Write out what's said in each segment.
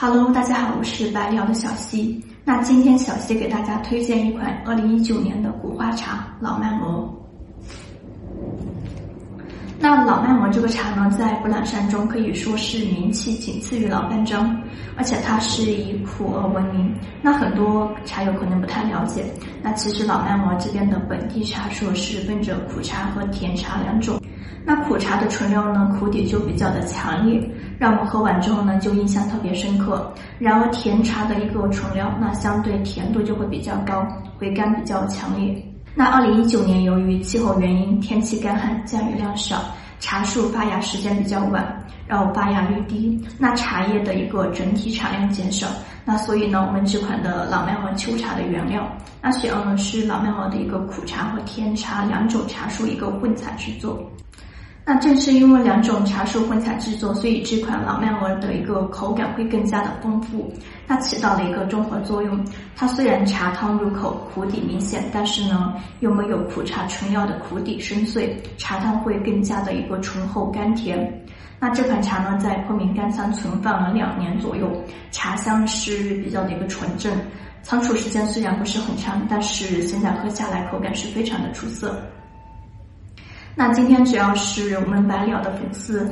Hello，大家好，我是白聊的小溪。那今天小溪给大家推荐一款二零一九年的古花茶老曼鹅。那老曼鹅这个茶呢，在布朗山中可以说是名气仅次于老班章，而且它是以苦而闻名。那很多茶友可能不太了解，那其实老曼鹅这边的本地茶树是分着苦茶和甜茶两种。那苦茶的醇料呢，苦底就比较的强烈，让我们喝完之后呢，就印象特别深刻。然而甜茶的一个醇料，那相对甜度就会比较高，回甘比较强烈。那二零一九年由于气候原因，天气干旱，降雨量少，茶树发芽时间比较晚，然后发芽率低，那茶叶的一个整体产量减少。那所以呢，我们这款的老麦和秋茶的原料，那选用的是老麦和的一个苦茶和甜茶两种茶树一个混采制作。那正是因为两种茶树混采制作，所以这款老曼鹅的一个口感会更加的丰富，它起到了一个中和作用。它虽然茶汤入口苦底明显，但是呢又没有苦茶纯料的苦底深邃，茶汤会更加的一个醇厚甘甜。那这款茶呢，在昆明干仓存放了两年左右，茶香是比较的一个纯正，仓储时间虽然不是很长，但是现在喝下来口感是非常的出色。那今天只要是我们白鸟的粉丝，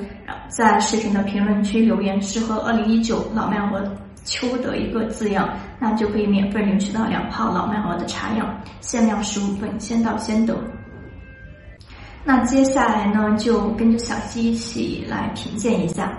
在视频的评论区留言“适合二零一九老曼鹅秋”的一个字样，那就可以免费领取到两泡老曼鹅的茶样，限量十五份，先到先得。那接下来呢，就跟着小溪一起来品鉴一下。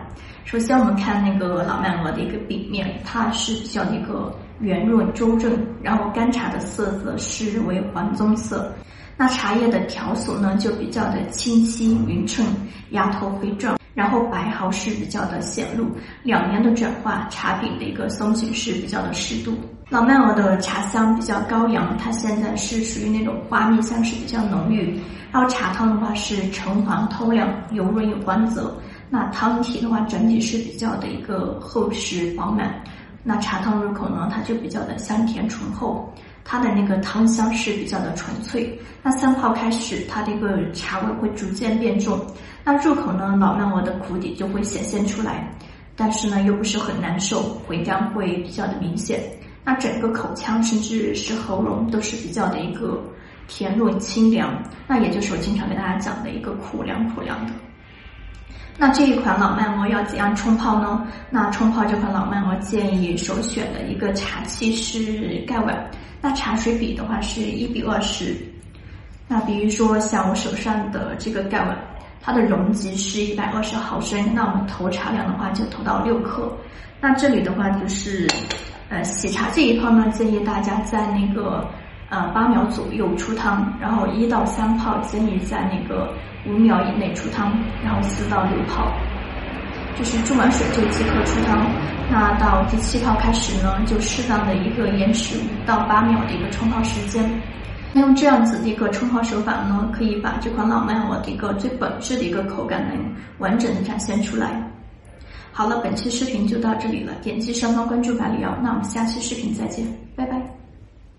首先，我们看那个老曼鹅的一个饼面，它是比较一个圆润周正，然后干茶的色泽是为黄棕色。那茶叶的条索呢，就比较的清晰匀称，芽头回状，然后白毫是比较的显露。两年的转化，茶饼的一个松紧是比较的适度。老曼鹅的茶香比较高扬，它现在是属于那种花蜜香是比较浓郁。然后茶汤的话是橙黄透亮，油润有光泽。那汤体的话，整体是比较的一个厚实饱满。那茶汤入口呢，它就比较的香甜醇厚。它的那个汤香是比较的纯粹，那三泡开始，它的一个茶味会逐渐变重，那入口呢，老曼鹅的苦底就会显现出来，但是呢又不是很难受，回甘会比较的明显，那整个口腔甚至是喉咙都是比较的一个甜润清凉，那也就是我经常给大家讲的一个苦凉苦凉的。那这一款老曼鹅要怎样冲泡呢？那冲泡这款老曼鹅建议首选的一个茶器是盖碗。那茶水比的话是一比二十，那比如说像我手上的这个盖碗，它的容积是一百二十毫升，那我们投茶量的话就投到六克。那这里的话就是，呃，喜茶这一泡呢，建议大家在那个呃八秒左右出汤，然后一到三泡建议在那个五秒以内出汤，然后四到六泡。就是注满水就即可出汤，那到第七泡开始呢，就适当的一个延迟五到八秒的一个冲泡时间。那用这样子的一个冲泡手法呢，可以把这款老曼鹅的一个最本质的一个口感能完整的展现出来。好了，本期视频就到这里了，点击上方关注百里瑶，那我们下期视频再见，拜拜。